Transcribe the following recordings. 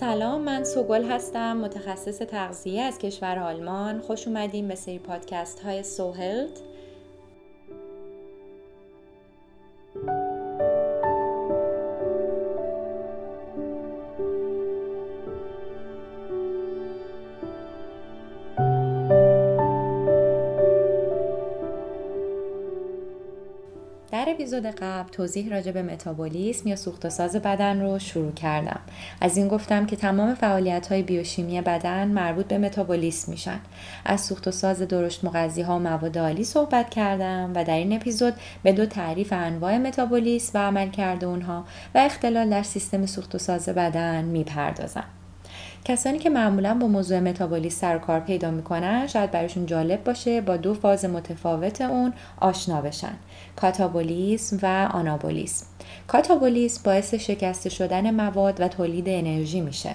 سلام من سوگل هستم متخصص تغذیه از کشور آلمان. خوش اومدیم به سری پادکست های سوهلت. در اپیزود قبل توضیح راجع به متابولیسم یا سوخت ساز بدن رو شروع کردم. از این گفتم که تمام فعالیت های بیوشیمی بدن مربوط به متابولیسم میشن. از سوخت و ساز درشت مغذی ها و مواد عالی صحبت کردم و در این اپیزود به دو تعریف انواع متابولیسم و عمل کرده اونها و اختلال در سیستم سوخت و ساز بدن می‌پردازم. کسانی که معمولا با موضوع متابولیسم سر کار پیدا می‌کنن شاید براشون جالب باشه با دو فاز متفاوت اون آشنا بشن کاتابولیسم و آنابولیسم. کاتابولیسم باعث شکسته شدن مواد و تولید انرژی میشه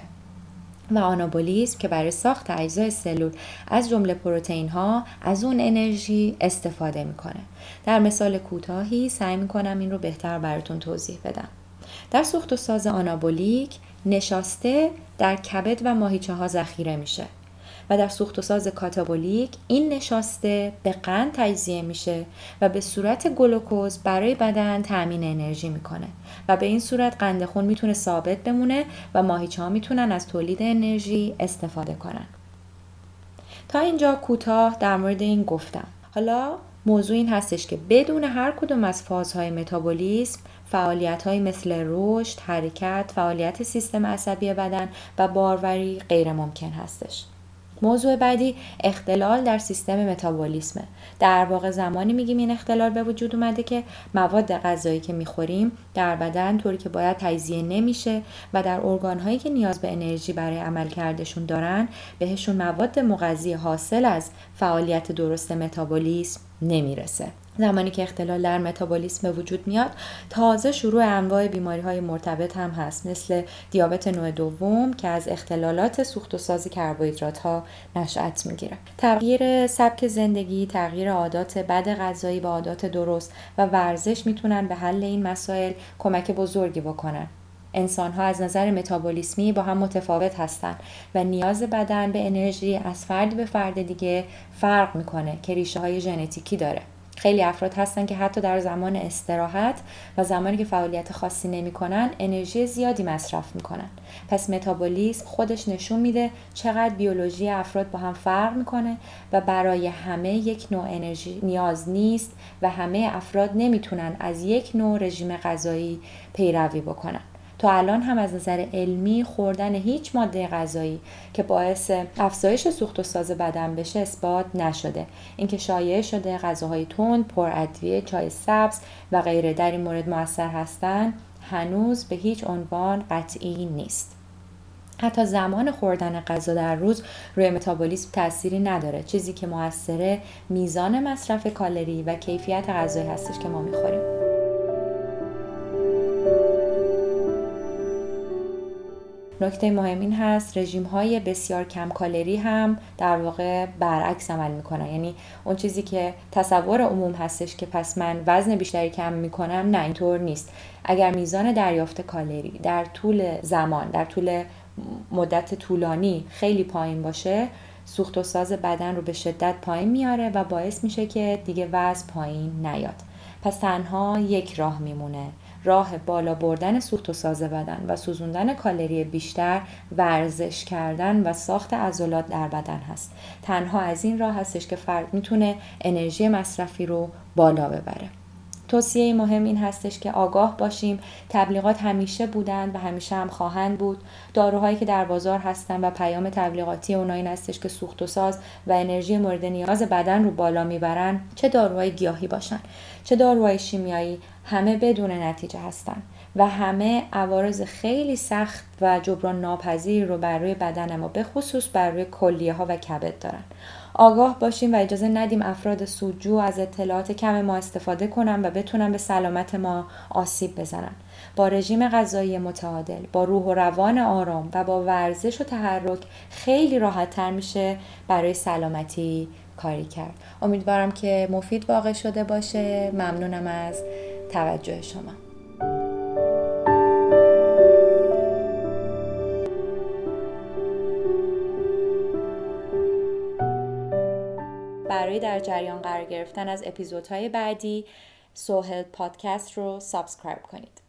و آنابولیسم که برای ساخت اجزای سلول از جمله پروتئین ها از اون انرژی استفاده می‌کنه. در مثال کوتاهی سعی می‌کنم این رو بهتر براتون توضیح بدم. در سوخت و ساز آنابولیک نشاسته در کبد و ماهیچه ها ذخیره میشه و در سوخت و ساز کاتابولیک این نشاسته به قند تجزیه میشه و به صورت گلوکوز برای بدن تأمین انرژی می‌کنه و به این صورت قند خون می‌تونه ثابت بمونه و ماهیچه ها می‌تونن از تولید انرژی استفاده کنن. تا اینجا کوتاه در مورد این گفتم. حالا موضوع این هستش که بدون هر کدوم از فازهای متابولیسم فعالیت مثل رشد، حرکت، فعالیت سیستم عصبی بدن و باروری غیر ممکن هستش. موضوع بعدی اختلال در سیستم متابولیسمه در واقع زمانی میگیم این اختلال به وجود اومده که مواد غذایی که می‌خوریم در بدن طوری که باید تجزیه نمیشه و در ارگان هایی که نیاز به انرژی برای عمل کردشون دارن بهشون مواد مغذی حاصل از فعالیت درست متابولیسم نمی‌رسه. زمانی که اختلال در متابولیسم به وجود میاد تازه شروع انواع بیماری های مرتبط هم هست مثل دیابت نوع دوم که از اختلالات سوخت و ساز کربوهیدرات ها نشأت می‌گیره. تغییر سبک زندگی تغییر عادات بد غذایی و عادات درست و ورزش می‌تونن به حل این مسائل کمک بزرگی بکنن. انسان ها از نظر متابولیسمی با هم متفاوت هستند و نیاز بدن به انرژی از فرد به فرد دیگه فرق می‌کنه که ریشه های ژنتیکی داره. خیلی افراد هستن که حتی در زمان استراحت و زمانی که فعالیت خاصی نمی‌کنن انرژی زیادی مصرف می‌کنن. پس متابولیسم خودش نشون میده چقدر بیولوژی افراد با هم فرق می‌کنه و برای همه یک نوع انرژی نیاز نیست و همه افراد نمی‌تونن از یک نوع رژیم غذایی پیروی بکنن. الان هم از نظر علمی خوردن هیچ ماده غذایی که باعث افزایش سوخت و ساز بدن بشه اثبات نشده. اینکه شایع شده غذاهای تند پر ادویه چای سبز و غیره در این مورد موثر هستند هنوز به هیچ عنوان قطعی نیست. حتی زمان خوردن غذا در روز روی متابولیسم تأثیری نداره چیزی که موثره میزان مصرف کالری و کیفیت غذایی هستش که ما می‌خوریم. نکته مهم این هست رژیم های بسیار کم کالری هم در واقع برعکس عمل می‌کنن. یعنی اون چیزی که تصور عموم هستش که پس من وزن بیشتری کم می‌کنم نه اینطور نیست. اگر میزان دریافت کالری در طول زمان در طول مدت طولانی خیلی پایین باشه سوخت و ساز بدن رو به شدت پایین میاره و باعث میشه که دیگه وزن پایین نیاد. پس تنها یک راه میمونه. راه بالا بردن سوخت و ساز بدن و سوزوندن کالری بیشتر ورزش کردن و ساخت عضلات در بدن هست. تنها از این راه هستش که فرد می‌تونه انرژی مصرفی رو بالا ببره. توصیه مهم این هستش که آگاه باشیم. تبلیغات همیشه بودند و همیشه هم خواهند بود. داروهایی که در بازار هستن و پیام تبلیغاتی اونا این هستش که سوخت و ساز و انرژی مورد نیاز بدن رو بالا می‌برن چه داروهای گیاهی باشن. چه داروهای شیمیایی همه بدون نتیجه هستن و همه عوارض خیلی سخت و جبران ناپذیر رو بر روی بدن ما به خصوص بر روی کلیه ها و کبد دارن. آگاه باشیم و اجازه ندیم افراد سودجو از اطلاعات کم ما استفاده کنن و بتونن به سلامت ما آسیب بزنن. با رژیم غذایی متعادل با روح و روان آرام و با ورزش و تحرک خیلی راحت تر میشه برای سلامتی کاری کرد. امیدوارم که مفید واقع شده باشه. ممنونم از توجه شما. برای در جریان قرار گرفتن از اپیزودهای بعدی سوهل پادکست رو سابسکرایب کنید.